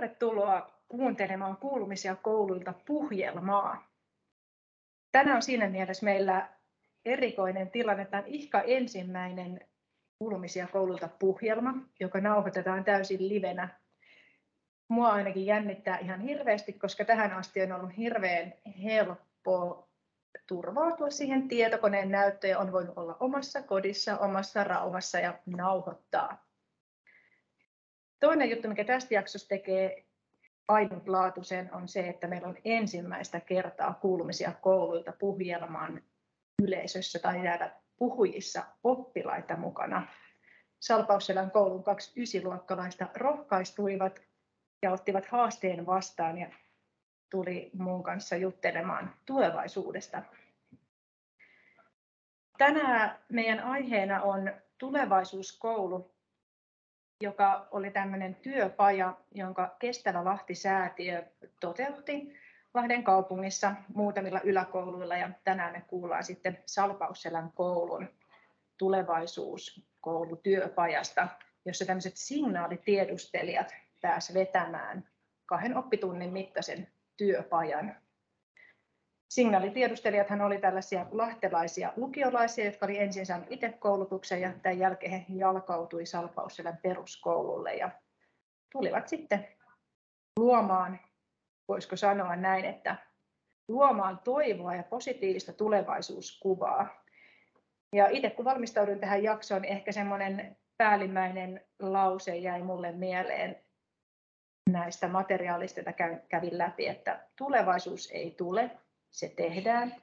Tervetuloa kuuntelemaan kuulumisia kouluilta puhjelmaa. Tänään on siinä mielessä meillä erikoinen tilanne. Tämä on ihka ensimmäinen kuulumisia koululta puhjelma, joka nauhoitetaan täysin livenä. Mua ainakin jännittää ihan hirveästi, koska tähän asti on ollut hirveän helppo turvautua siihen tietokoneen näyttöön. On voinut olla omassa kodissa, omassa rauhassa ja nauhoittaa. Toinen juttu, mikä tästä jaksosta tekee ainutlaatuisen, on se, että meillä on ensimmäistä kertaa kuulumisia kouluilta puhjelman yleisössä tai jäädä puhujissa oppilaita mukana. Salpausselän koulun kaksi ysiluokkalaista rohkaistuivat ja ottivat haasteen vastaan ja tuli mun kanssa juttelemaan tulevaisuudesta. Tänään meidän aiheena on tulevaisuuskoulu joka oli tämmöinen työpaja, jonka Kestävä Lahti-säätiö toteutti Lahden kaupungissa muutamilla yläkouluilla. Ja tänään me kuullaan sitten Salpausselän koulun tulevaisuuskoulutyöpajasta, jossa tämmöiset signaalitiedustelijat pääsivät vetämään kahden oppitunnin mittaisen työpajan Signaalitiedustelijathan oli tällaisia lahtelaisia lukiolaisia, jotka oli ensin saanut itse koulutuksen ja tämän jälkeen he jalkautui Salpausselän peruskoululle ja tulivat sitten luomaan, voisiko sanoa näin, että luomaan toivoa ja positiivista tulevaisuuskuvaa. Ja itse kun valmistauduin tähän jaksoon, niin ehkä semmoinen päällimmäinen lause jäi mulle mieleen näistä materiaalista, joita kävin läpi, että tulevaisuus ei tule, se tehdään.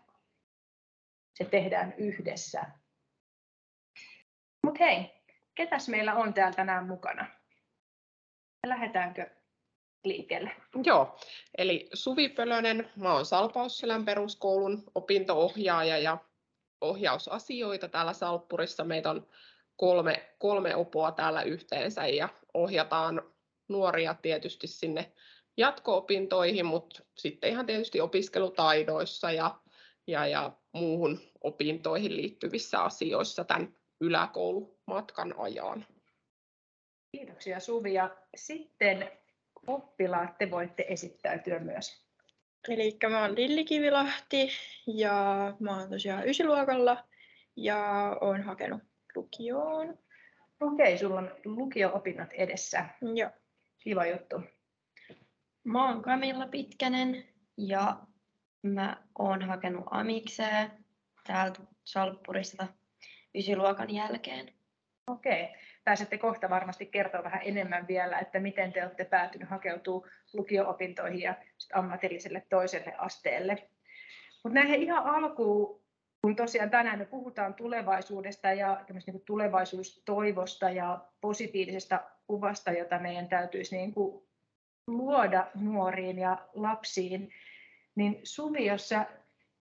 Se tehdään yhdessä. Mutta hei, ketäs meillä on täällä tänään mukana? Lähdetäänkö liikkeelle? Joo, eli Suvi Pölönen, mä oon Salpausselän peruskoulun opintoohjaaja ja ohjausasioita täällä Salppurissa. Meitä on kolme, kolme opoa täällä yhteensä ja ohjataan nuoria tietysti sinne jatko-opintoihin, mutta sitten ihan tietysti opiskelutaidoissa ja, ja, ja muuhun opintoihin liittyvissä asioissa tämän yläkoulumatkan ajan. Kiitoksia Suvi. Ja sitten oppilaat, te voitte esittäytyä myös. Eli mä oon Lilli Kivilahti ja mä oon tosiaan ysiluokalla ja oon hakenut lukioon. Okei, sulla on lukio-opinnot edessä. Joo. Kiva juttu. Mä oon Kamilla Pitkänen ja mä oon hakenut amikseen täältä Salppurista ysiluokan jälkeen. Okei. Pääsette kohta varmasti kertoa vähän enemmän vielä, että miten te olette päätynyt hakeutumaan lukio-opintoihin ja ammatilliselle toiselle asteelle. Mutta näihin ihan alkuun, kun tosiaan tänään me puhutaan tulevaisuudesta ja niin tulevaisuustoivosta ja positiivisesta kuvasta, jota meidän täytyisi niin kuin luoda nuoriin ja lapsiin, niin Suvi, jos sä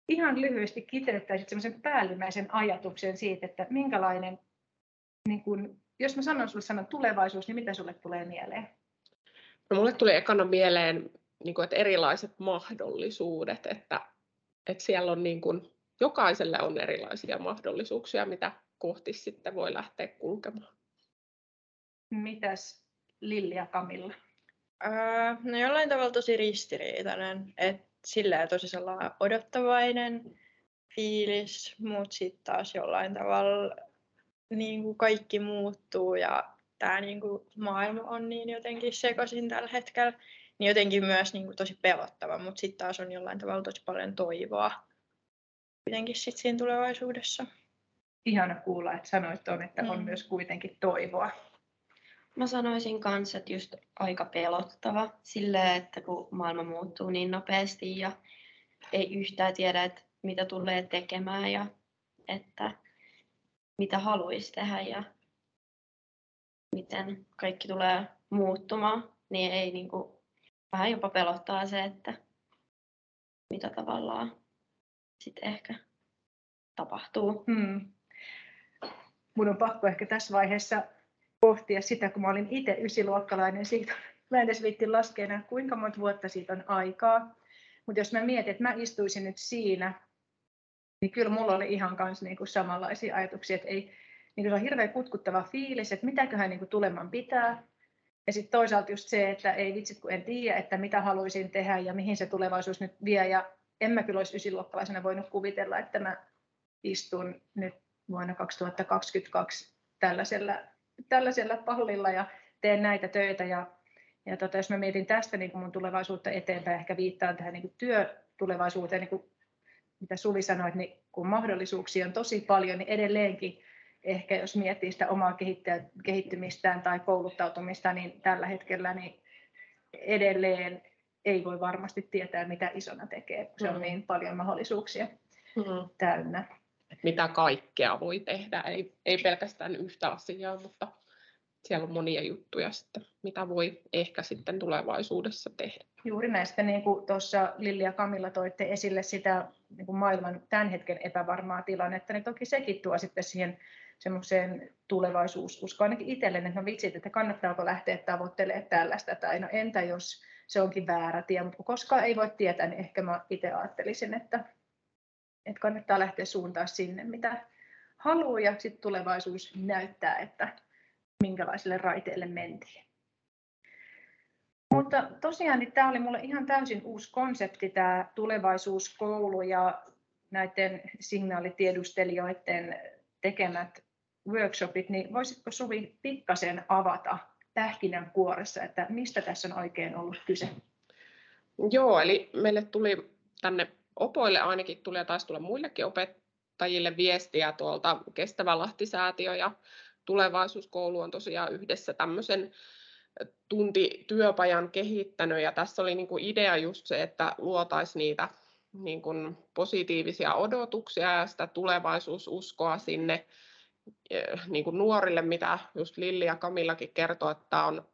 ihan lyhyesti kiteyttäisit semmoisen päällimmäisen ajatuksen siitä, että minkälainen, niin kun, jos mä sanon sulle sanan tulevaisuus, niin mitä sulle tulee mieleen? No, mulle tuli ekana mieleen niin kuin, että erilaiset mahdollisuudet, että, että siellä on niin kuin, jokaiselle on erilaisia mahdollisuuksia, mitä kohti sitten voi lähteä kulkemaan. Mitäs Lilli ja Kamilla? Öö, no jollain tavalla tosi ristiriitainen, että silleen tosi sellainen odottavainen fiilis, mutta sitten taas jollain tavalla niin kuin kaikki muuttuu ja tämä niin kuin maailma on niin jotenkin sekaisin tällä hetkellä, niin jotenkin myös niin kuin tosi pelottava, mutta sitten taas on jollain tavalla tosi paljon toivoa kuitenkin sit siinä tulevaisuudessa. Ihana kuulla, että sanoit on, että on mm. myös kuitenkin toivoa. Mä sanoisin kanssa, että just aika pelottava silleen, että kun maailma muuttuu niin nopeasti ja ei yhtään tiedä, että mitä tulee tekemään ja että mitä haluaisi tehdä ja miten kaikki tulee muuttumaan, niin ei niin kuin, vähän jopa pelottaa se, että mitä tavallaan sitten ehkä tapahtuu. Hmm. Mun on pakko ehkä tässä vaiheessa pohtia sitä, kun mä olin itse ysiluokkalainen siitä, mä edes viitti laskea kuinka monta vuotta siitä on aikaa. Mutta jos mä mietin, että mä istuisin nyt siinä, niin kyllä mulla oli ihan kans niinku samanlaisia ajatuksia, että ei, niin se on hirveän kutkuttava fiilis, että mitäköhän niinku tuleman pitää. Ja sitten toisaalta just se, että ei vitsit kun en tiedä, että mitä haluaisin tehdä ja mihin se tulevaisuus nyt vie. Ja en mä kyllä olisi ysiluokkalaisena voinut kuvitella, että mä istun nyt vuonna 2022 tällaisella, tällaisella pallilla ja teen näitä töitä. Ja, ja tota, jos mä mietin tästä niin mun tulevaisuutta eteenpäin, ehkä viittaan tähän niin työtulevaisuuteen, niin kuin mitä Suvi sanoi, niin kun mahdollisuuksia on tosi paljon, niin edelleenkin ehkä jos miettii sitä omaa kehittymistään tai kouluttautumista, niin tällä hetkellä niin edelleen ei voi varmasti tietää, mitä isona tekee. Se on mm. niin paljon mahdollisuuksia mm. täynnä. Mitä kaikkea voi tehdä, ei, ei pelkästään yhtä asiaa, mutta siellä on monia juttuja, sitten, mitä voi ehkä sitten tulevaisuudessa tehdä. Juuri näistä, niin kuin tuossa Lilli ja Kamilla toitte esille sitä niin kuin maailman tämän hetken epävarmaa tilannetta, niin toki sekin tuo sitten siihen semmoiseen tulevaisuususkoon ainakin itselleni, että no vitsit, että kannattaako lähteä tavoittelemaan tällaista, tai no entä jos se onkin väärä tie, mutta koska ei voi tietää, niin ehkä mä itse ajattelisin, että, että kannattaa lähteä suuntaan sinne, mitä haluaa, ja sitten tulevaisuus näyttää, että minkälaiselle raiteelle mentiin. Mutta tosiaan niin tämä oli minulle ihan täysin uusi konsepti, tämä tulevaisuuskoulu ja näiden signaalitiedustelijoiden tekemät workshopit, niin voisitko Suvi pikkasen avata pähkinän kuoressa, että mistä tässä on oikein ollut kyse? Joo, eli meille tuli tänne opoille ainakin tuli ja taisi tulla muillekin opettajille viestiä tuolta Kestävä Lahti-säätiö ja tulevaisuuskoulu on tosiaan yhdessä tämmöisen tuntityöpajan kehittänyt. Ja tässä oli niin kuin idea just se, että luotaisiin niitä niin kuin positiivisia odotuksia ja sitä tulevaisuususkoa sinne niin kuin nuorille, mitä just Lilli ja Kamillakin kertoo, että tämä, on,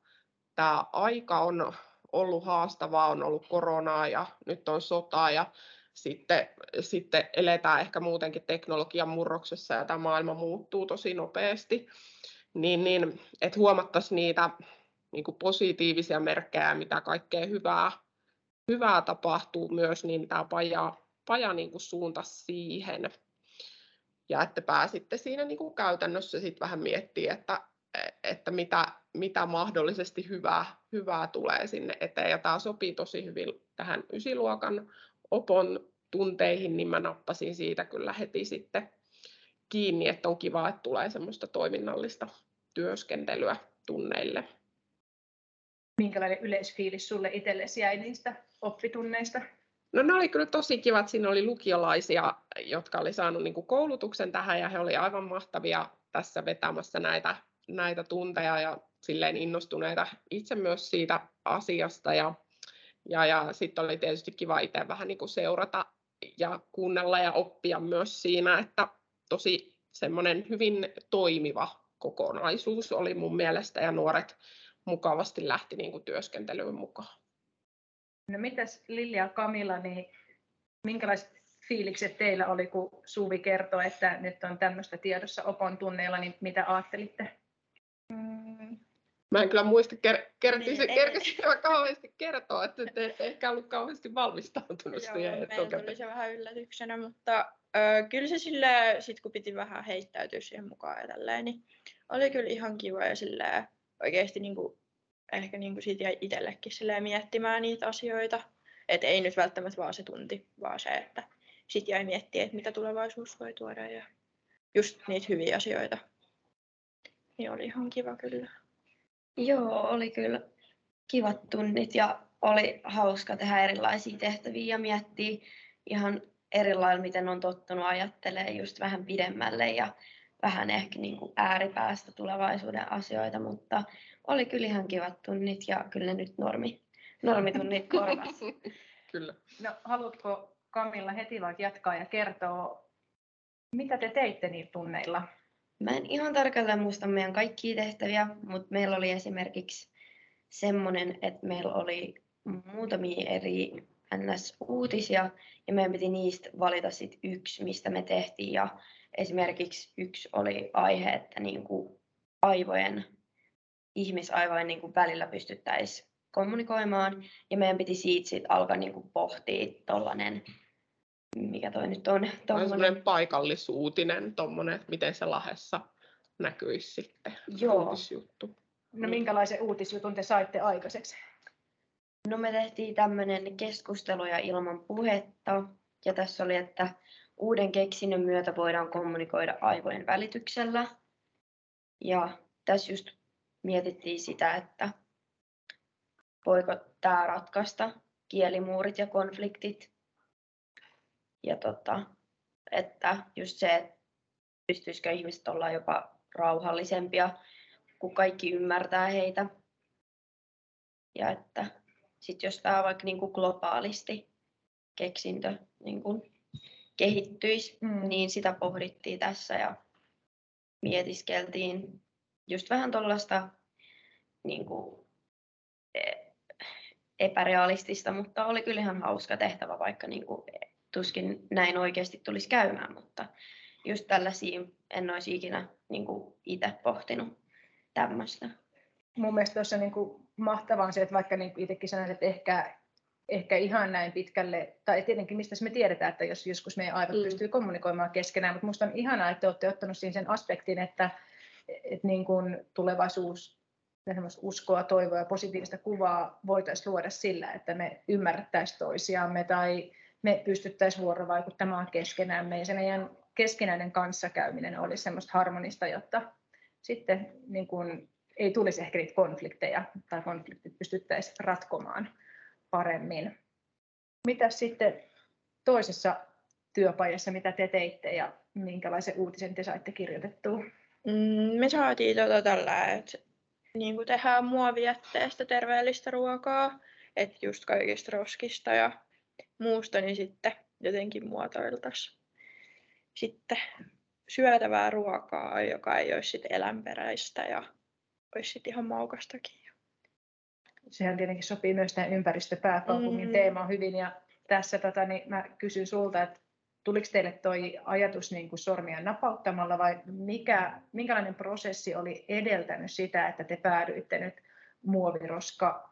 tämä aika on ollut haastavaa, on ollut koronaa ja nyt on sotaa. Ja sitten, sitten eletään ehkä muutenkin teknologian murroksessa ja tämä maailma muuttuu tosi nopeasti, niin, niin että huomattaisiin niitä niin kuin positiivisia merkkejä, mitä kaikkea hyvää, hyvää tapahtuu myös, niin tämä paja, paja niin kuin suunta siihen. Ja että pääsitte siinä niin kuin käytännössä sit vähän miettiä, että, että mitä, mitä mahdollisesti hyvää, hyvää tulee sinne eteen. Ja tämä sopii tosi hyvin tähän ysiluokan opon tunteihin, niin mä nappasin siitä kyllä heti sitten kiinni, että on kiva, että tulee semmoista toiminnallista työskentelyä tunneille. Minkälainen yleisfiilis sulle itsellesi jäi niistä oppitunneista? No ne oli kyllä tosi kivat. Siinä oli lukiolaisia, jotka oli saanut niin koulutuksen tähän ja he olivat aivan mahtavia tässä vetämässä näitä, näitä tunteja ja silleen innostuneita itse myös siitä asiasta. Ja, ja, ja sitten oli tietysti kiva itse vähän niin kuin seurata ja kuunnella ja oppia myös siinä, että tosi semmoinen hyvin toimiva kokonaisuus oli mun mielestä ja nuoret mukavasti lähti niin kuin työskentelyyn mukaan. No mitäs Lilja ja Kamila, niin minkälaiset fiilikset teillä oli, kun Suvi kertoi, että nyt on tämmöistä tiedossa Opon tunneilla, niin mitä ajattelitte? Mä en kyllä muista, ker- kerkisi, niin, kerkisi kauheasti kertoa, että te ette ehkä ollut kauheasti valmistautunut Joo, siihen. Meillä tuli se vähän yllätyksenä, mutta ö, kyllä se sillä sit kun piti vähän heittäytyä siihen mukaan ja tälleen, niin oli kyllä ihan kiva ja sillä oikeasti niin kuin ehkä niin kuin siitä jäi itsellekin miettimään niitä asioita. Että ei nyt välttämättä vaan se tunti, vaan se, että sitten jäi miettiä, että mitä tulevaisuus voi tuoda ja just niitä hyviä asioita. Niin oli ihan kiva kyllä. Joo, oli kyllä kivat tunnit ja oli hauska tehdä erilaisia tehtäviä ja miettiä ihan eri lailla, miten on tottunut ajattelemaan just vähän pidemmälle ja vähän ehkä niin kuin ääripäästä tulevaisuuden asioita, mutta oli kyllä ihan kivat tunnit ja kyllä nyt normi, normitunnit korvas. kyllä. No, haluatko Kamilla heti vaikka jatkaa ja kertoa, mitä te teitte niillä tunneilla? Mä en ihan tarkalleen muista meidän kaikkia tehtäviä, mutta meillä oli esimerkiksi semmoinen, että meillä oli muutamia eri NS-uutisia ja meidän piti niistä valita sit yksi, mistä me tehtiin. Ja esimerkiksi yksi oli aihe, että niin kuin aivojen ihmisaivojen niin kuin välillä pystyttäisiin kommunikoimaan. Ja meidän piti siitä sit alkaa niin kuin pohtia tuollainen, mikä toi nyt on. Tommonen... paikallisuutinen, tommonen, että miten se lahessa näkyisi sitten. Joo. Juttu. No minkälaisen uutisjutun te saitte aikaiseksi? No me tehtiin tämmöinen keskusteluja ilman puhetta. Ja tässä oli, että uuden keksinnön myötä voidaan kommunikoida aivojen välityksellä. Ja tässä just mietittiin sitä, että voiko tämä ratkaista kielimuurit ja konfliktit. Ja tota, että just se, että pystyisikö ihmiset olla jopa rauhallisempia, kun kaikki ymmärtää heitä. Ja että sitten jos tämä vaikka niin kuin globaalisti keksintö niin kuin kehittyisi, mm. niin sitä pohdittiin tässä ja mietiskeltiin just vähän tuollaista niin kuin, e, epärealistista, mutta oli kyllä ihan hauska tehtävä, vaikka niin kuin, tuskin näin oikeasti tulisi käymään, mutta just tällaisia en olisi ikinä niin itse pohtinut tämmöistä. Mun mielestä tuossa niin kuin mahtavaa on se, että vaikka niin itsekin sanoit, että ehkä, ehkä ihan näin pitkälle, tai tietenkin mistä me tiedetään, että jos joskus meidän aivot mm. pystyy kommunikoimaan keskenään, mutta minusta on ihanaa, että olette ottanut siihen sen aspektin, että, että niin kuin tulevaisuus uskoa, toivoa ja positiivista kuvaa voitaisiin luoda sillä, että me ymmärrettäisiin toisiamme tai me pystyttäisiin vuorovaikuttamaan keskenämme ja se meidän keskinäinen kanssakäyminen olisi semmoista harmonista, jotta sitten niin kuin, ei tulisi ehkä niitä konflikteja tai konfliktit pystyttäisiin ratkomaan paremmin. Mitä sitten toisessa työpajassa, mitä te teitte ja minkälaisen uutisen te saitte kirjoitettua? Mm, me saatiin tota tällä, että niin kuin tehdään muovijätteestä terveellistä ruokaa, että just kaikista roskista ja muusta, niin sitten jotenkin muotoiltaisiin sitten syötävää ruokaa, joka ei olisi sitten eläinperäistä ja olisi sitten ihan maukastakin. Sehän tietenkin sopii myös tähän ympäristöpääkaupungin mm. teemaan hyvin ja tässä tota, niin mä kysyn sulta, että tuliko teille tuo ajatus niin kuin sormia napauttamalla vai mikä, minkälainen prosessi oli edeltänyt sitä, että te päädyitte nyt muoviroska,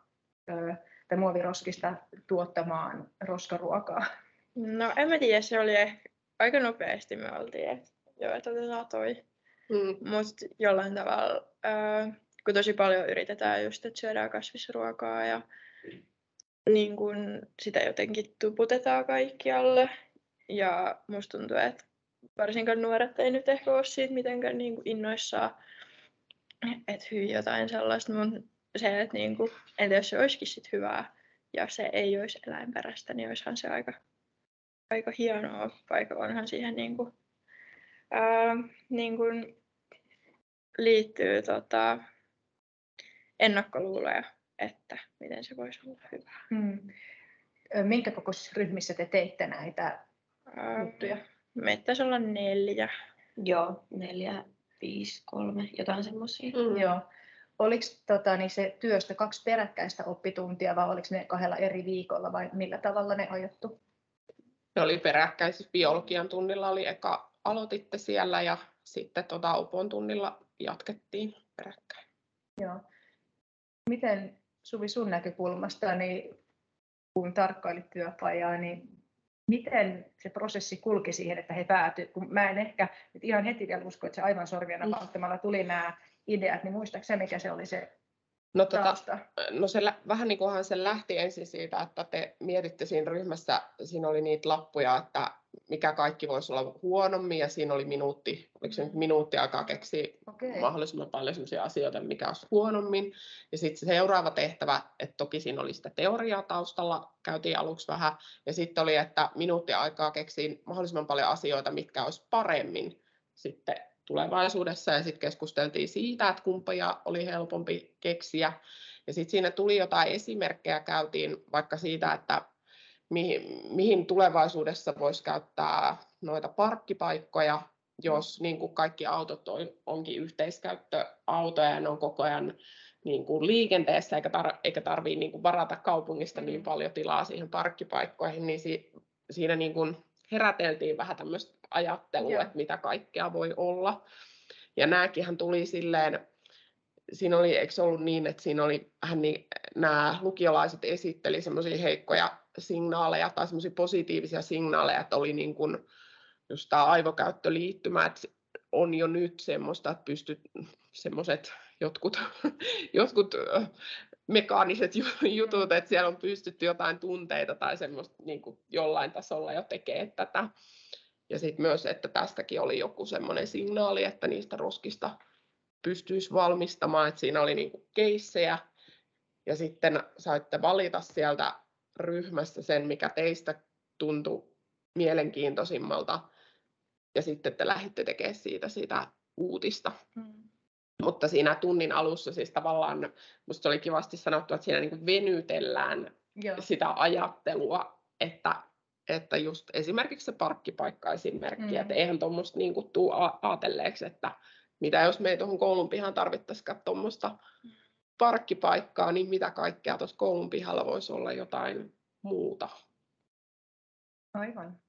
tai muoviroskista tuottamaan roskaruokaa? No en mä tiedä, se oli ehkä aika nopeasti me oltiin, että joo, että otetaan toi. Mm. Mutta jollain tavalla, ää, kun tosi paljon yritetään just, että syödään kasvisruokaa ja niin kun sitä jotenkin tuputetaan kaikkialle. Ja musta tuntuu, että varsinkaan nuoret ei nyt ehkä ole siitä mitenkään niin kuin innoissaan, että hyy jotain sellaista, mutta se, että niin kuin, entä jos se olisikin sit hyvää ja se ei olisi eläinperäistä, niin olisihan se aika aika hienoa, vaikka onhan siihen niin kuin, ää, niin kuin liittyy tota, ennakkoluuloja, että miten se voisi olla hyvä. Hmm. Minkä kokoisissa ryhmissä te teitte näitä ää, juttuja? Meitä taisi olla neljä. Joo, neljä, viisi, kolme, jotain semmoisia. Mm. Joo. Oliko tota, niin se työstä kaksi peräkkäistä oppituntia vai oliko ne kahdella eri viikolla vai millä tavalla ne ajattu? ne oli peräkkäin, siis biologian tunnilla oli eka, aloititte siellä ja sitten tota Opon tunnilla jatkettiin peräkkäin. Joo. Miten Suvi sun näkökulmasta, niin kun tarkkailit työpajaa, niin miten se prosessi kulki siihen, että he päätyivät, kun mä en ehkä nyt ihan heti vielä usko, että se aivan sorvia napauttamalla tuli nämä ideat, niin muistaakseni mikä se oli se No, tota, no se, vähän niin kuin se lähti ensin siitä, että te mietitte siinä ryhmässä, siinä oli niitä lappuja, että mikä kaikki voisi olla huonommin, ja siinä oli minuutti, oliko se nyt minuutti aikaa keksiä okay. mahdollisimman paljon sellaisia asioita, mikä olisi huonommin. Ja sitten se seuraava tehtävä, että toki siinä oli sitä teoriaa taustalla, käytiin aluksi vähän, ja sitten oli, että minuutti aikaa keksiä mahdollisimman paljon asioita, mitkä olisi paremmin sitten tulevaisuudessa ja sitten keskusteltiin siitä, että kumpia oli helpompi keksiä. Ja sitten siinä tuli jotain esimerkkejä, käytiin vaikka siitä, että mihin, mihin tulevaisuudessa voisi käyttää noita parkkipaikkoja, jos niin kuin kaikki autot on, onkin yhteiskäyttöautoja ja ne on koko ajan niin kuin liikenteessä eikä, tar- eikä tarvitse niin kuin varata kaupungista niin mm. paljon tilaa siihen parkkipaikkoihin, niin si- siinä niin kuin heräteltiin vähän tämmöistä ajattelua, Joo. että mitä kaikkea voi olla. Ja nämäkin tuli silleen, siinä oli, eikö ollut niin, että siinä oli hän niin, nämä lukiolaiset esitteli semmoisia heikkoja signaaleja tai semmoisia positiivisia signaaleja, että oli niin kuin just tämä aivokäyttöliittymä, että on jo nyt semmoista, että pystyt semmoiset jotkut, jotkut mekaaniset jutut, että siellä on pystytty jotain tunteita tai semmoista niin kuin jollain tasolla jo tekee tätä. Ja sitten myös, että tästäkin oli joku semmoinen signaali, että niistä roskista pystyisi valmistamaan, että siinä oli niin kuin keissejä, ja sitten saitte valita sieltä ryhmässä sen, mikä teistä tuntui mielenkiintoisimmalta, ja sitten te lähditte tekemään siitä, siitä uutista. Mm. Mutta siinä tunnin alussa siis tavallaan, minusta oli kivasti sanottu, että siinä niin venytellään Joo. sitä ajattelua, että, että just esimerkiksi se parkkipaikka-esimerkki, mm. että eihän tuommoista niin tule ajatelleeksi, että mitä jos me ei tuohon koulun pihaan tarvittaisikaan tuommoista mm. parkkipaikkaa, niin mitä kaikkea tuossa koulun pihalla voisi olla jotain muuta. Aivan.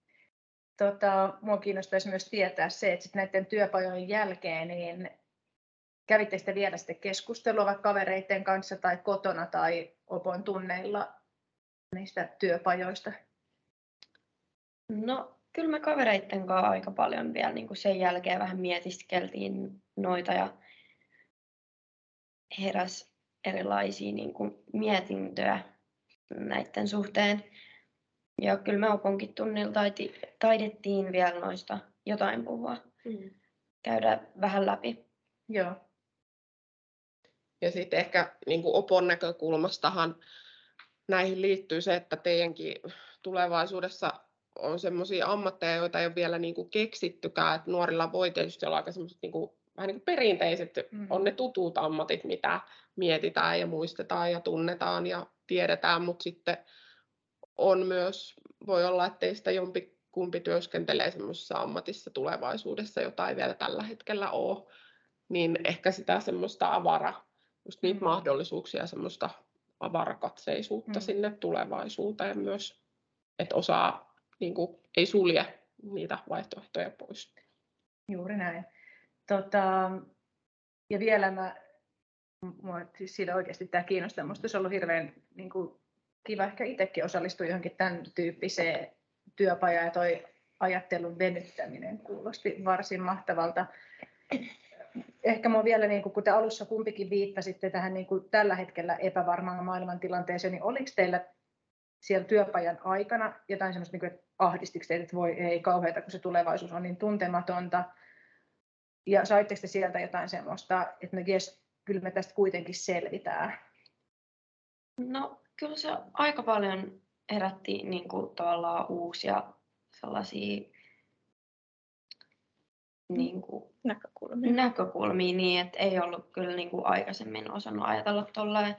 Tota, mua kiinnostaisi myös tietää se, että sit näiden työpajojen jälkeen niin kävitte sitten vielä sitten keskustelua vaikka kavereiden kanssa tai kotona tai opon tunneilla niistä työpajoista? No kyllä me kavereiden kanssa aika paljon vielä niin kuin sen jälkeen vähän mietiskeltiin noita ja heräs erilaisia niin kuin mietintöjä näiden suhteen. Ja kyllä me oponkin tunnilla taidettiin vielä noista jotain puhua, mm. käydä vähän läpi. Joo. Ja sitten ehkä niin kuin opon näkökulmastahan näihin liittyy se, että teidänkin tulevaisuudessa on sellaisia ammatteja, joita ei ole vielä niin kuin keksittykään, että nuorilla voi tietysti olla aika semmoiset niin kuin, vähän niin kuin perinteiset, mm. on ne tutut ammatit, mitä mietitään ja muistetaan ja tunnetaan ja tiedetään, mutta sitten on myös, voi olla, että teistä jompi kumpi työskentelee semmoisessa ammatissa tulevaisuudessa, jota ei vielä tällä hetkellä ole, niin ehkä sitä semmoista avara, just niitä mm. mahdollisuuksia, semmoista avarakatseisuutta mm. sinne tulevaisuuteen myös, että osaa, niin kuin, ei sulje niitä vaihtoehtoja pois. Juuri näin. Tota, ja vielä mä, mua siis siitä oikeasti tämä kiinnostaa. Minusta se on ollut hirveän niin kuin, kiva ehkä itsekin osallistua johonkin tämän tyyppiseen työpajaan ja toi ajattelun venyttäminen kuulosti varsin mahtavalta ehkä minua vielä, niin kuin, kuten alussa kumpikin viittasitte tähän niin kuin tällä hetkellä epävarmaan maailmantilanteeseen, niin oliko teillä siellä työpajan aikana jotain sellaista, niin kuin, että ahdistiko teitä, että voi ei kauheata, kun se tulevaisuus on niin tuntematonta, ja saitteko te sieltä jotain sellaista, että no jes, kyllä me tästä kuitenkin selvitään? No kyllä se aika paljon herätti niin kuin, tavallaan uusia sellaisia niin kuin, näkökulmia. näkökulmia niin, että ei ollut kyllä niin kuin aikaisemmin osannut ajatella tolleen,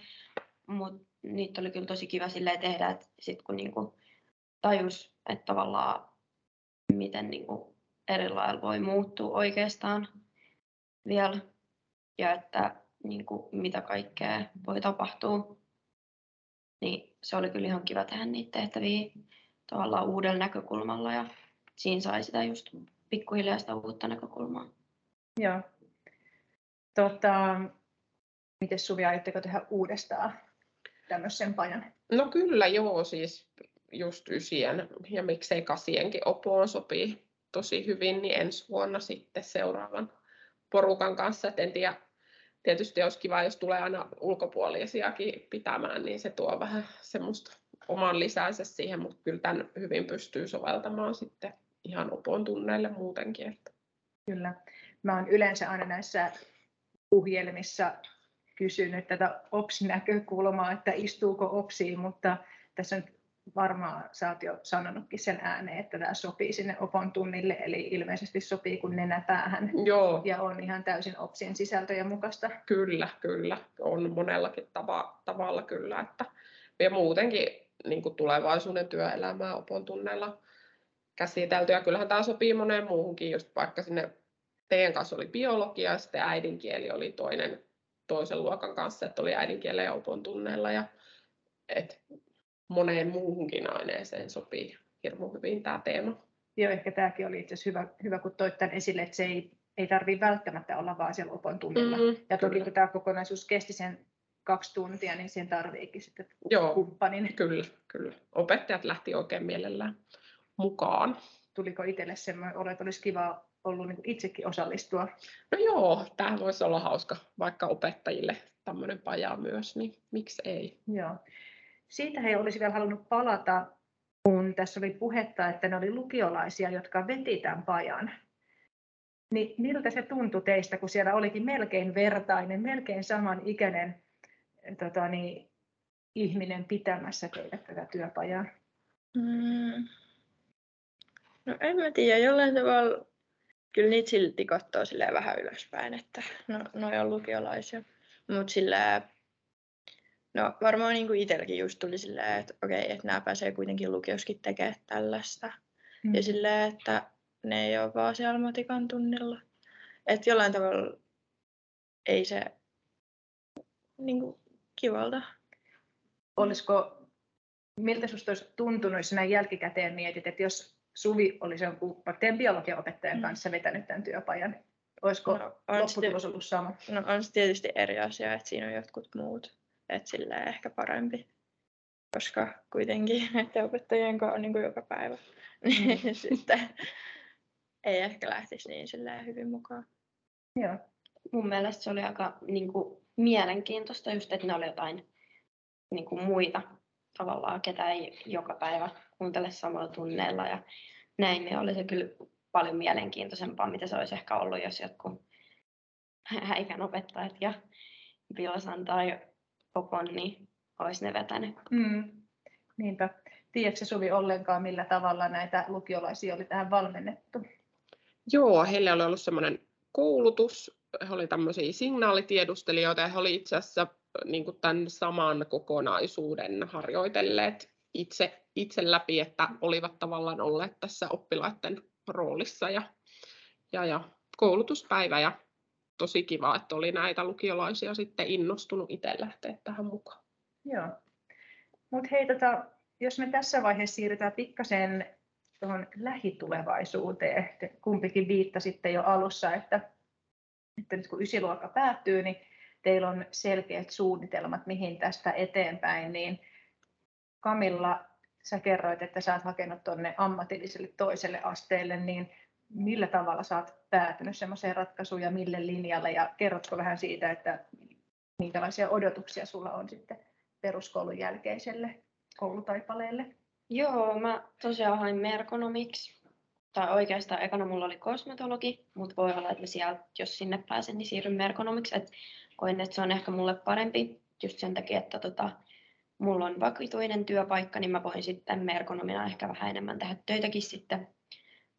mutta niitä oli kyllä tosi kiva silleen tehdä, että sit kun niin kuin tajus, että tavallaan miten niin kuin eri lailla voi muuttua oikeastaan vielä ja että niin kuin, mitä kaikkea voi tapahtua, niin se oli kyllä ihan kiva tehdä niitä tehtäviä tavallaan uudella näkökulmalla ja siinä sai sitä just pikkuhiljaa sitä uutta näkökulmaa. Joo. Tota, miten Suvi, aiotteko tehdä uudestaan tämmöisen pajan? No kyllä joo, siis just ysien ja miksei kasienkin opoon sopii tosi hyvin, niin ensi vuonna sitten seuraavan porukan kanssa. Et en tiedä, tietysti olisi kiva, jos tulee aina ulkopuolisiakin pitämään, niin se tuo vähän semmoista oman lisänsä siihen, mutta kyllä tämän hyvin pystyy soveltamaan sitten ihan opon tunneille muutenkin. Että. Kyllä. Mä oon yleensä aina näissä puhjelmissa kysynyt tätä OPS-näkökulmaa, että istuuko OPSiin, mutta tässä on varmaan sä oot jo sanonutkin sen ääneen, että tämä sopii sinne opon tunnille, eli ilmeisesti sopii kun nenä päähän Joo. ja on ihan täysin OPSien sisältöjen mukaista. Kyllä, kyllä. On monellakin tava, tavalla kyllä. Että, ja muutenkin niin kuin tulevaisuuden työelämää opon tunneilla käsitelty. Ja kyllähän tämä sopii moneen muuhunkin, just vaikka sinne teidän kanssa oli biologia ja sitten äidinkieli oli toinen toisen luokan kanssa, että oli äidinkielen ja opon tunneilla. Ja, et moneen muuhunkin aineeseen sopii hirmu hyvin tämä teema. Joo, ehkä tämäkin oli itse asiassa hyvä, hyvä kun toit tämän esille, että se ei, ei tarvitse välttämättä olla vain siellä opon tunnilla. Mm, ja toki kun tämä kokonaisuus kesti sen kaksi tuntia, niin siihen tarviikin sitten Joo, kumppanin. Kyllä, kyllä. Opettajat lähti oikein mielellään mukaan. Tuliko itselle semmoinen olo, että olisi kiva ollut niin itsekin osallistua? No joo, tämä voisi olla hauska vaikka opettajille tämmöinen paja myös, niin miksi ei? Joo. Siitä he olisi vielä halunnut palata, kun tässä oli puhetta, että ne oli lukiolaisia, jotka veti tämän pajan. Niin miltä se tuntui teistä, kun siellä olikin melkein vertainen, melkein saman ikäinen tota niin, ihminen pitämässä teille tätä työpajaa? Mm. No en mä tiedä, jollain tavalla kyllä niitä silti silleen vähän ylöspäin, että no, noi on lukiolaisia. Mutta silleen, no varmaan niin itselläkin just tuli silleen, että okei, että nämä pääsee kuitenkin lukioskin tekemään tällaista. Mm. Ja silleen, että ne ei ole vaan siellä matikan tunnilla. Että jollain tavalla ei se niin kuin, kivalta. Olisiko, miltä sinusta olisi tuntunut, jos näin jälkikäteen mietit, että jos Suvi olisi jonkun vaikka teidän biologiaopettajan mm. kanssa vetänyt tämän työpajan, olisiko no, lopputulos ollut sama? No on se tietysti eri asia, että siinä on jotkut muut, että sillä ehkä parempi, koska kuitenkin näiden opettajien kanssa on niin kuin joka päivä, niin mm. sitten ei ehkä lähtisi niin hyvin mukaan. Joo. Mun mielestä se oli aika niin kuin, mielenkiintoista just, että ne oli jotain niin kuin, muita tavallaan, ketä ei joka päivä kuuntele samalla tunneilla ja näin, niin oli se kyllä paljon mielenkiintoisempaa, mitä se olisi ehkä ollut, jos jotkut häikän opettajat ja Pilasan tai Popon, niin olisi ne vetänyt. Mm. Niinpä. Tiedätkö Suvi ollenkaan, millä tavalla näitä lukiolaisia oli tähän valmennettu? Joo, heillä oli ollut semmoinen koulutus, he olivat tämmöisiä signaalitiedustelijoita ja he olivat itse asiassa niin kuin tämän saman kokonaisuuden harjoitelleet itse, itse läpi, että olivat tavallaan olleet tässä oppilaiden roolissa ja, ja, ja koulutuspäivä ja tosi kiva, että oli näitä lukiolaisia sitten innostunut itse lähteä tähän mukaan. Joo. Mutta hei, tota, jos me tässä vaiheessa siirrytään pikkasen tuohon lähitulevaisuuteen, kumpikin viittasitte jo alussa, että, että nyt kun ysiluokka päättyy, niin teillä on selkeät suunnitelmat, mihin tästä eteenpäin, niin Kamilla, sä kerroit, että sä oot hakenut tuonne ammatilliselle toiselle asteelle, niin millä tavalla sä oot päätynyt semmoiseen ratkaisuun ja mille linjalle ja kerrotko vähän siitä, että minkälaisia odotuksia sulla on sitten peruskoulun jälkeiselle koulutaipaleelle? Joo, mä tosiaan hain merkonomiksi, tai oikeastaan ekana mulla oli kosmetologi, mutta voi olla, että sieltä, jos sinne pääsen, niin siirryn merkonomiksi. Et koin, että se on ehkä mulle parempi just sen takia, että tota, mulla on vakituinen työpaikka, niin mä voin sitten merkonomina ehkä vähän enemmän tehdä töitäkin sitten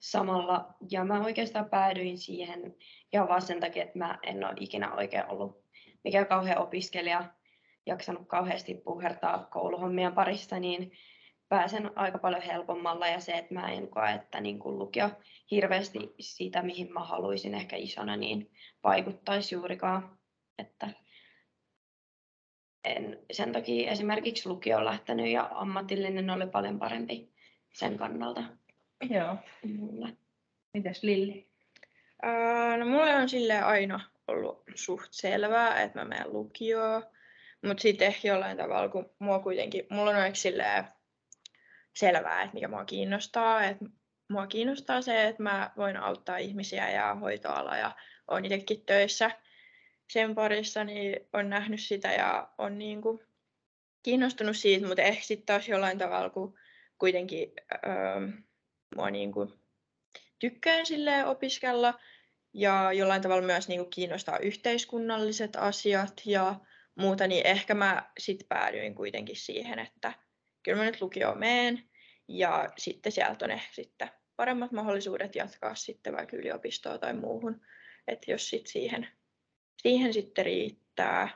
samalla. Ja mä oikeastaan päädyin siihen ihan vaan sen takia, että mä en ole ikinä oikein ollut mikään kauhean opiskelija, jaksanut kauheasti puhertaa kouluhommien parissa, niin pääsen aika paljon helpommalla ja se, että mä en koe, että niin kuin lukio hirveästi siitä, mihin mä haluaisin ehkä isona, niin vaikuttaisi juurikaan. Että en sen takia esimerkiksi lukio on lähtenyt ja ammatillinen oli paljon parempi sen kannalta. Joo. Mulle. Mitäs Lilli? Öö, no mulle on sille aina ollut suht selvää, että mä menen lukioon. Mutta sitten ehkä jollain tavalla, kun mua kuitenkin, mulla on silleen selvää, että mikä mua kiinnostaa. Että mua kiinnostaa se, että mä voin auttaa ihmisiä ja hoitoala ja on itsekin töissä sen parissa, niin on nähnyt sitä ja on niin kuin kiinnostunut siitä, mutta ehkä sitten taas jollain tavalla, kun kuitenkin öö, mua niin kuin tykkään sille opiskella. Ja jollain tavalla myös niin kuin kiinnostaa yhteiskunnalliset asiat ja muuta, niin ehkä mä sitten päädyin kuitenkin siihen, että kyllä mä nyt lukioon meen. Ja sitten sieltä on ehkä sitten paremmat mahdollisuudet jatkaa sitten vaikka yliopistoa tai muuhun, että jos sitten siihen siihen sitten riittää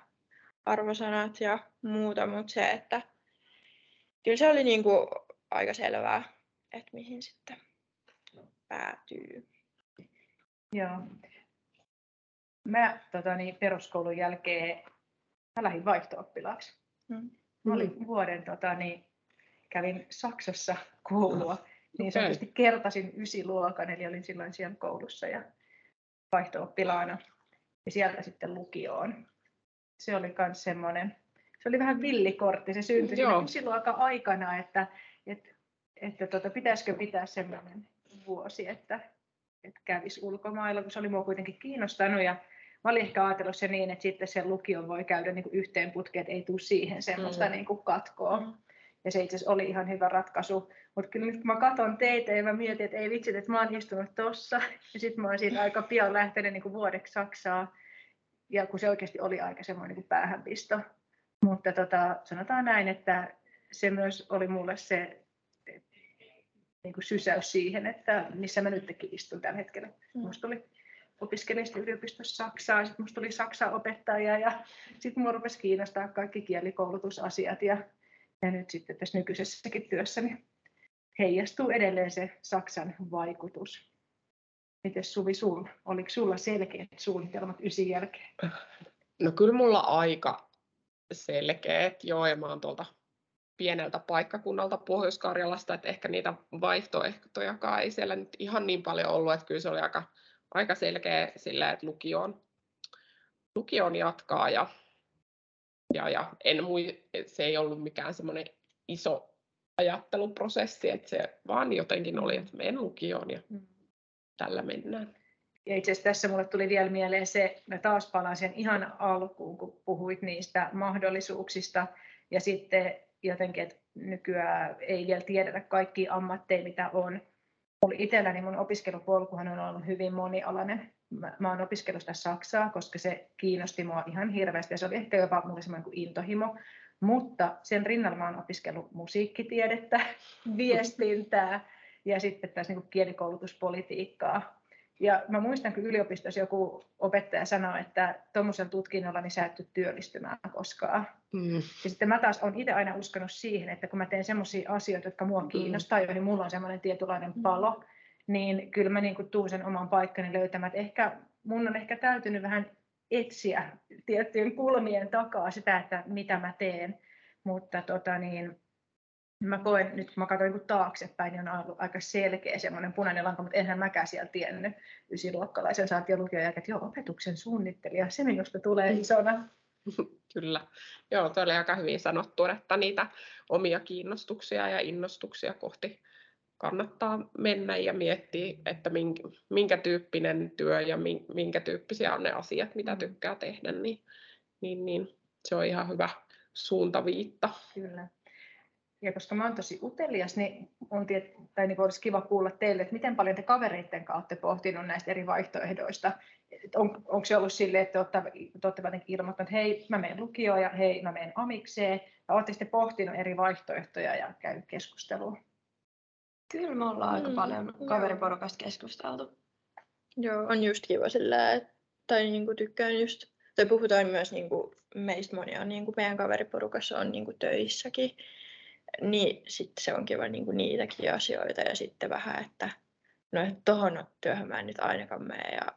arvosanat ja muuta, mutta se, että kyllä se oli niin kuin aika selvää, että mihin sitten päätyy. Joo. Mä tota, niin, peruskoulun jälkeen mä lähdin vaihto-oppilaaksi. Mm. Mä olin vuoden, tota, niin, kävin Saksassa koulua, niin sanotusti kertasin ysiluokan, eli olin silloin siellä koulussa ja vaihto-oppilaana ja sieltä sitten lukioon. Se oli myös semmoinen, se oli vähän villikortti, se syntyi aika aikana, että, että, että tota, pitäisikö pitää semmoinen vuosi, että, että kävisi ulkomailla, kun se oli mua kuitenkin kiinnostanut ja mä olin ehkä ajatellut se niin, että sitten sen lukion voi käydä niin kuin yhteen putkeen, että ei tule siihen semmoista mm. niin kuin katkoa. Mm. Ja se itse asiassa oli ihan hyvä ratkaisu. Mutta kyllä nyt kun mä katson teitä ja mä mietin, että ei vitsi, että mä oon istunut tossa. Ja sitten mä oon siitä aika pian lähtenyt niin kuin vuodeksi Saksaa. Ja kun se oikeasti oli aika semmoinen niin päähänpisto. Mutta tota, sanotaan näin, että se myös oli mulle se niin kuin sysäys siihen, että missä mä nytkin istun tällä hetkellä. Mm. Musta tuli opiskelin yliopistossa Saksaa, sitten musta tuli Saksan opettaja ja sitten mua rupesi kiinnostaa kaikki kielikoulutusasiat ja, ja nyt sitten tässä nykyisessäkin työssäni heijastuu edelleen se Saksan vaikutus. Miten Suvi, sul, oliko sulla selkeät suunnitelmat ysin jälkeen? No kyllä mulla aika selkeät, joo, ja mä oon tuolta pieneltä paikkakunnalta Pohjois-Karjalasta, että ehkä niitä vaihtoehtojakaan ei siellä nyt ihan niin paljon ollut, että kyllä se oli aika, aika selkeä sillä, että lukioon, lukioon jatkaa ja, ja, ja en mui, se ei ollut mikään semmoinen iso ajatteluprosessi, että se vaan jotenkin oli, että menen lukioon ja mm. tällä mennään. Ja itse asiassa tässä mulle tuli vielä mieleen se, mä taas palaan sen ihan alkuun, kun puhuit niistä mahdollisuuksista ja sitten jotenkin, että nykyään ei vielä tiedetä kaikki ammatteja, mitä on. Mulla itselläni mun opiskelupolkuhan on ollut hyvin monialainen. Mä, mä oon opiskellut sitä Saksaa, koska se kiinnosti mua ihan hirveästi ja se oli ehkä jopa mulle semmoinen kuin intohimo. Mutta sen rinnalla mä oon opiskellut musiikkitiedettä, viestintää ja sitten tässä niin kielikoulutuspolitiikkaa. Ja mä muistan, kun yliopistossa joku opettaja sanoi, että tuommoisella tutkinnolla niin sä et tule työllistymään koskaan. Mm. Ja sitten mä taas olen itse aina uskonut siihen, että kun mä teen semmoisia asioita, jotka mua mm. kiinnostaa, joihin mulla on semmoinen tietynlainen mm. palo, niin kyllä mä niin tuun sen oman paikkani löytämään. Että ehkä mun on ehkä täytynyt vähän etsiä tiettyjen kulmien takaa sitä, että mitä mä teen. Mutta tota niin, mä koen, nyt kun mä katsoin niin taaksepäin, niin on ollut aika selkeä semmoinen punainen lanka, mutta enhän mäkään siellä tiennyt ysiluokkalaisen saatiin lukioon että joo, opetuksen suunnittelija, se minusta tulee mm. isona. Kyllä. Joo, tuo oli aika hyvin sanottu, että niitä omia kiinnostuksia ja innostuksia kohti kannattaa mennä ja miettiä, että minkä, minkä tyyppinen työ ja minkä tyyppisiä on ne asiat, mitä mm. tykkää tehdä, niin, niin, niin se on ihan hyvä suuntaviitta. Kyllä. Ja koska mä oon tosi utelias, niin, on tiet, tai niin olisi kiva kuulla teille, että miten paljon te kavereiden kautta olette pohtinut näistä eri vaihtoehdoista. On, onko se ollut silleen, että olette, olette jotenkin ilmoittaneet, että hei, mä menen lukioon ja hei, mä menen amikseen. Ja olette sitten pohtinut eri vaihtoehtoja ja käy keskustelua? Kyllä me ollaan aika mm, paljon kaveriporukasta keskusteltu. Joo, on just kiva sillä, että, tai niinku tykkään just, tai puhutaan myös niinku, meistä monia niinku meidän kaveriporukassa on niinku töissäkin niin sitten se on kiva niin kuin niitäkin asioita ja sitten vähän, että no että tohon työhön mä en nyt ainakaan mene ja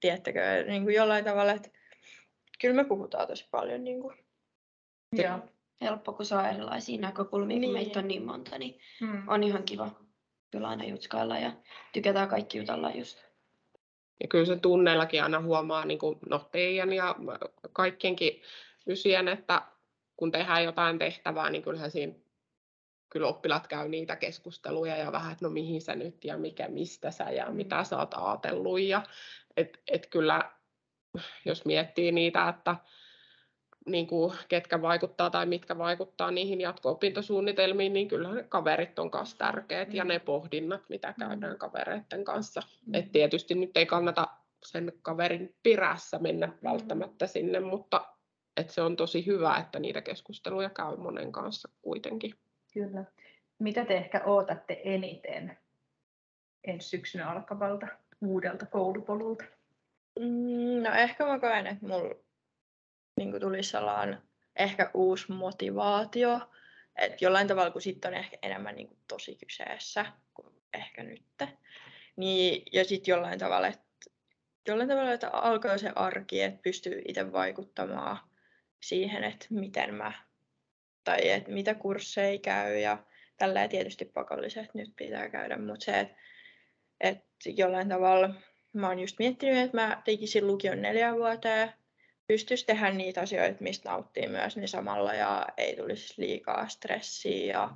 tiettäkö, niin kuin jollain tavalla, että kyllä me puhutaan tosi paljon. Niin kuin. Joo. Helppo, kun saa erilaisia näkökulmia, niin. kun meitä on niin monta, niin hmm. on ihan kiva kyllä aina jutskailla ja tykätään kaikki jutella just. Ja kyllä se tunneillakin aina huomaa niin kuin, no teidän ja kaikkienkin ysien, että kun tehdään jotain tehtävää, niin kyllähän siinä kyllä oppilaat käy niitä keskusteluja ja vähän, että no mihin sä nyt ja mikä, mistä sä ja mitä mm. sä oot ajatellut. Ja et, et kyllä, jos miettii niitä, että niin kuin, ketkä vaikuttaa tai mitkä vaikuttaa niihin jatko-opintosuunnitelmiin, niin kyllä ne kaverit on myös tärkeät mm. ja ne pohdinnat, mitä käydään mm. kavereiden kanssa. Mm. Et tietysti nyt ei kannata sen kaverin pirässä mennä mm. välttämättä sinne, mutta et se on tosi hyvä, että niitä keskusteluja käy monen kanssa kuitenkin. Kyllä. Mitä te ehkä odotatte eniten ensi syksynä alkavalta uudelta koulupolulta? Mm, no ehkä mä koen, että mulla niin tulisi sellainen ehkä uusi motivaatio. Että jollain tavalla, kun sitten on ehkä enemmän niin kuin tosi kyseessä kuin ehkä nyt. Niin, ja sitten jollain tavalla, että jollain tavalla, että alkaa se arki, että pystyy itse vaikuttamaan siihen, että miten mä tai että mitä kursseja käy ja tällä tietysti pakolliset nyt pitää käydä, mutta se, että et jollain tavalla mä oon just miettinyt, että mä tekisin lukion neljä vuoteen, pystyisi tehdä niitä asioita, mistä nauttii myös niin samalla ja ei tulisi liikaa stressiä ja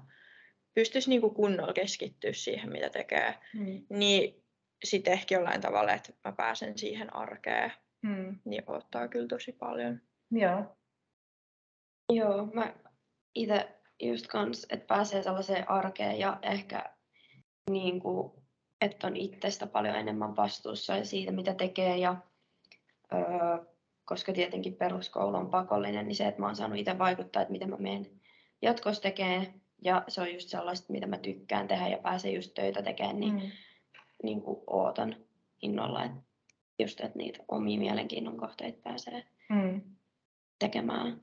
pystyisi niinku kunnolla keskittyä siihen, mitä tekee. Mm. Niin sitten ehkä jollain tavalla, että mä pääsen siihen arkeen, Mm. niin ottaa kyllä tosi paljon. Joo. Joo, mä itse just kans, että pääsee sellaiseen arkeen ja ehkä niin kuin, että on itsestä paljon enemmän vastuussa ja siitä, mitä tekee. Ja, öö, koska tietenkin peruskoulu on pakollinen, niin se, että mä oon saanut itse vaikuttaa, että miten mä menen jatkossa tekee. Ja se on just sellaista, mitä mä tykkään tehdä ja pääsen just töitä tekemään, niin, Mm. niin kuin ootan innolla. Että just, että niitä omia mielenkiinnon kohteita pääsee Mm. tekemään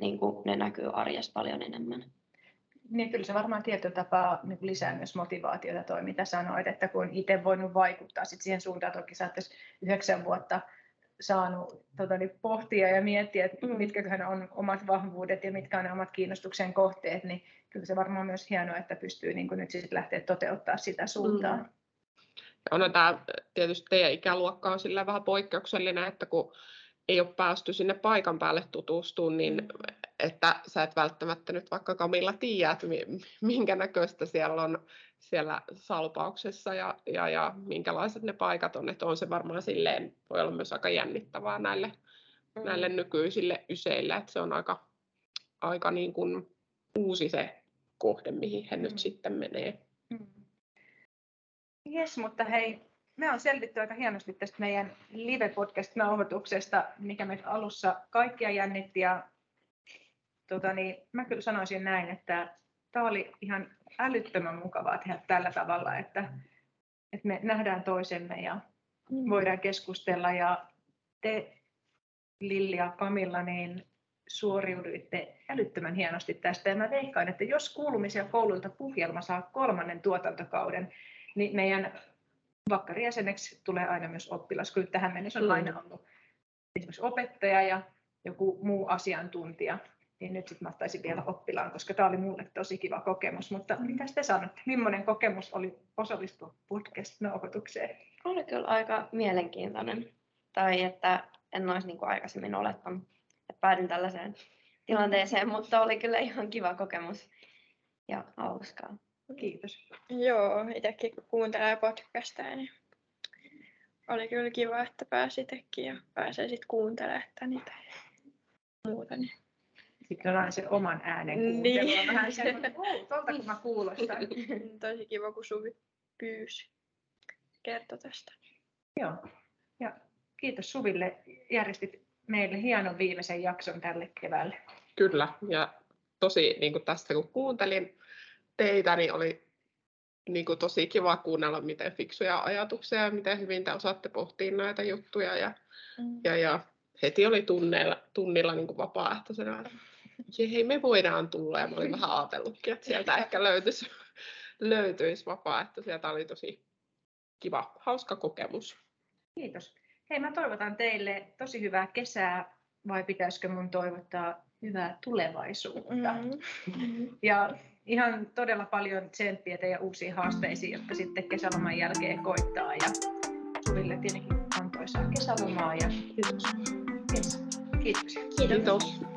niin kuin ne näkyy arjessa paljon enemmän. Niin kyllä se varmaan tietyllä tapaa niin lisää myös motivaatiota toi, mitä sanoit, että kun on itse voinut vaikuttaa sit siihen suuntaan, toki sä yhdeksän vuotta saanut tota, niin pohtia ja miettiä, että Mm. mitkä on omat vahvuudet ja mitkä on ne omat kiinnostuksen kohteet, niin kyllä se varmaan myös hienoa, että pystyy niin kuin nyt sitten lähteä toteuttaa sitä suuntaa. Mm. Ja on tämä tietysti teidän ikäluokka on sillä vähän poikkeuksellinen, että kun ei ole päästy sinne paikan päälle tutustumaan, niin että sä et välttämättä nyt vaikka Kamilla tiedä, että mi- minkä näköistä siellä on siellä salpauksessa ja, ja, ja minkälaiset ne paikat on, että on se varmaan silleen, voi olla myös aika jännittävää näille, Mm. näille nykyisille yseille, että se on aika, aika niin kuin uusi se kohde, mihin he Mm. nyt sitten menee. Mm. Jes, mutta hei, me on selvitty aika hienosti tästä meidän live-podcast-nauhoituksesta, mikä meitä alussa kaikkia jännitti. Ja, tota niin, mä kyllä sanoisin näin, että tämä oli ihan älyttömän mukavaa tehdä tällä tavalla, että, että me nähdään toisemme ja Mm. voidaan keskustella. Ja te, Lilli ja Kamilla, niin suoriuduitte älyttömän hienosti tästä. Ja mä veikkaan, että jos kuulumisia kouluilta puhjelma saa kolmannen tuotantokauden, niin meidän vakkarijäseneksi tulee aina myös oppilas. Kyllä tähän mennessä on Mm. aina ollut esimerkiksi opettaja ja joku muu asiantuntija. Niin nyt sitten mä ottaisin vielä oppilaan, koska tämä oli mulle tosi kiva kokemus. Mutta mitä te sanotte? Millainen kokemus oli osallistua podcast-nauhoitukseen? Oli kyllä aika mielenkiintoinen. Tai että en olisi niin kuin aikaisemmin olettanut, että päädyin tällaiseen tilanteeseen, mutta oli kyllä ihan kiva kokemus ja hauskaa. Kiitos. Joo, itsekin kun kuuntelee podcasteja, niin oli kyllä kiva, että pääsi itsekin ja pääsee sitten kuuntelemaan että niitä muuta. Niin. Sitten on aina se oman äänen Niin. kuuntelu. on Vähän semmoinen, oh, tuolta kun mä kuulostan. Tosi kiva, kun Suvi pyysi kertoi tästä. Joo. Ja kiitos Suville. Järjestit meille hienon viimeisen jakson tälle keväälle. Kyllä, ja tosi niin kuin tästä kun kuuntelin teitä, niin oli niin kuin tosi kiva kuunnella, miten fiksuja ajatuksia ja miten hyvin te osaatte pohtia näitä juttuja. Ja, Mm. ja, ja heti oli tunnilla, tunnilla niin kuin vapaaehtoisena, että hei, me voidaan tulla. Ja mä olin vähän ajatellutkin, että sieltä ehkä löytyisi, löytyisi vapaaehtoisia. Tämä oli tosi kiva, hauska kokemus. Kiitos. Hei, mä toivotan teille tosi hyvää kesää, vai pitäisikö mun toivottaa hyvää tulevaisuutta? Mm. Ja ihan todella paljon tsemppiä teidän uusiin haasteisiin, jotka sitten kesäloman jälkeen koittaa. Ja Suville tietenkin antoisaa kesälomaa. Ja Kiitos. yes. Kiitoksia. Kiitos. Kiitos.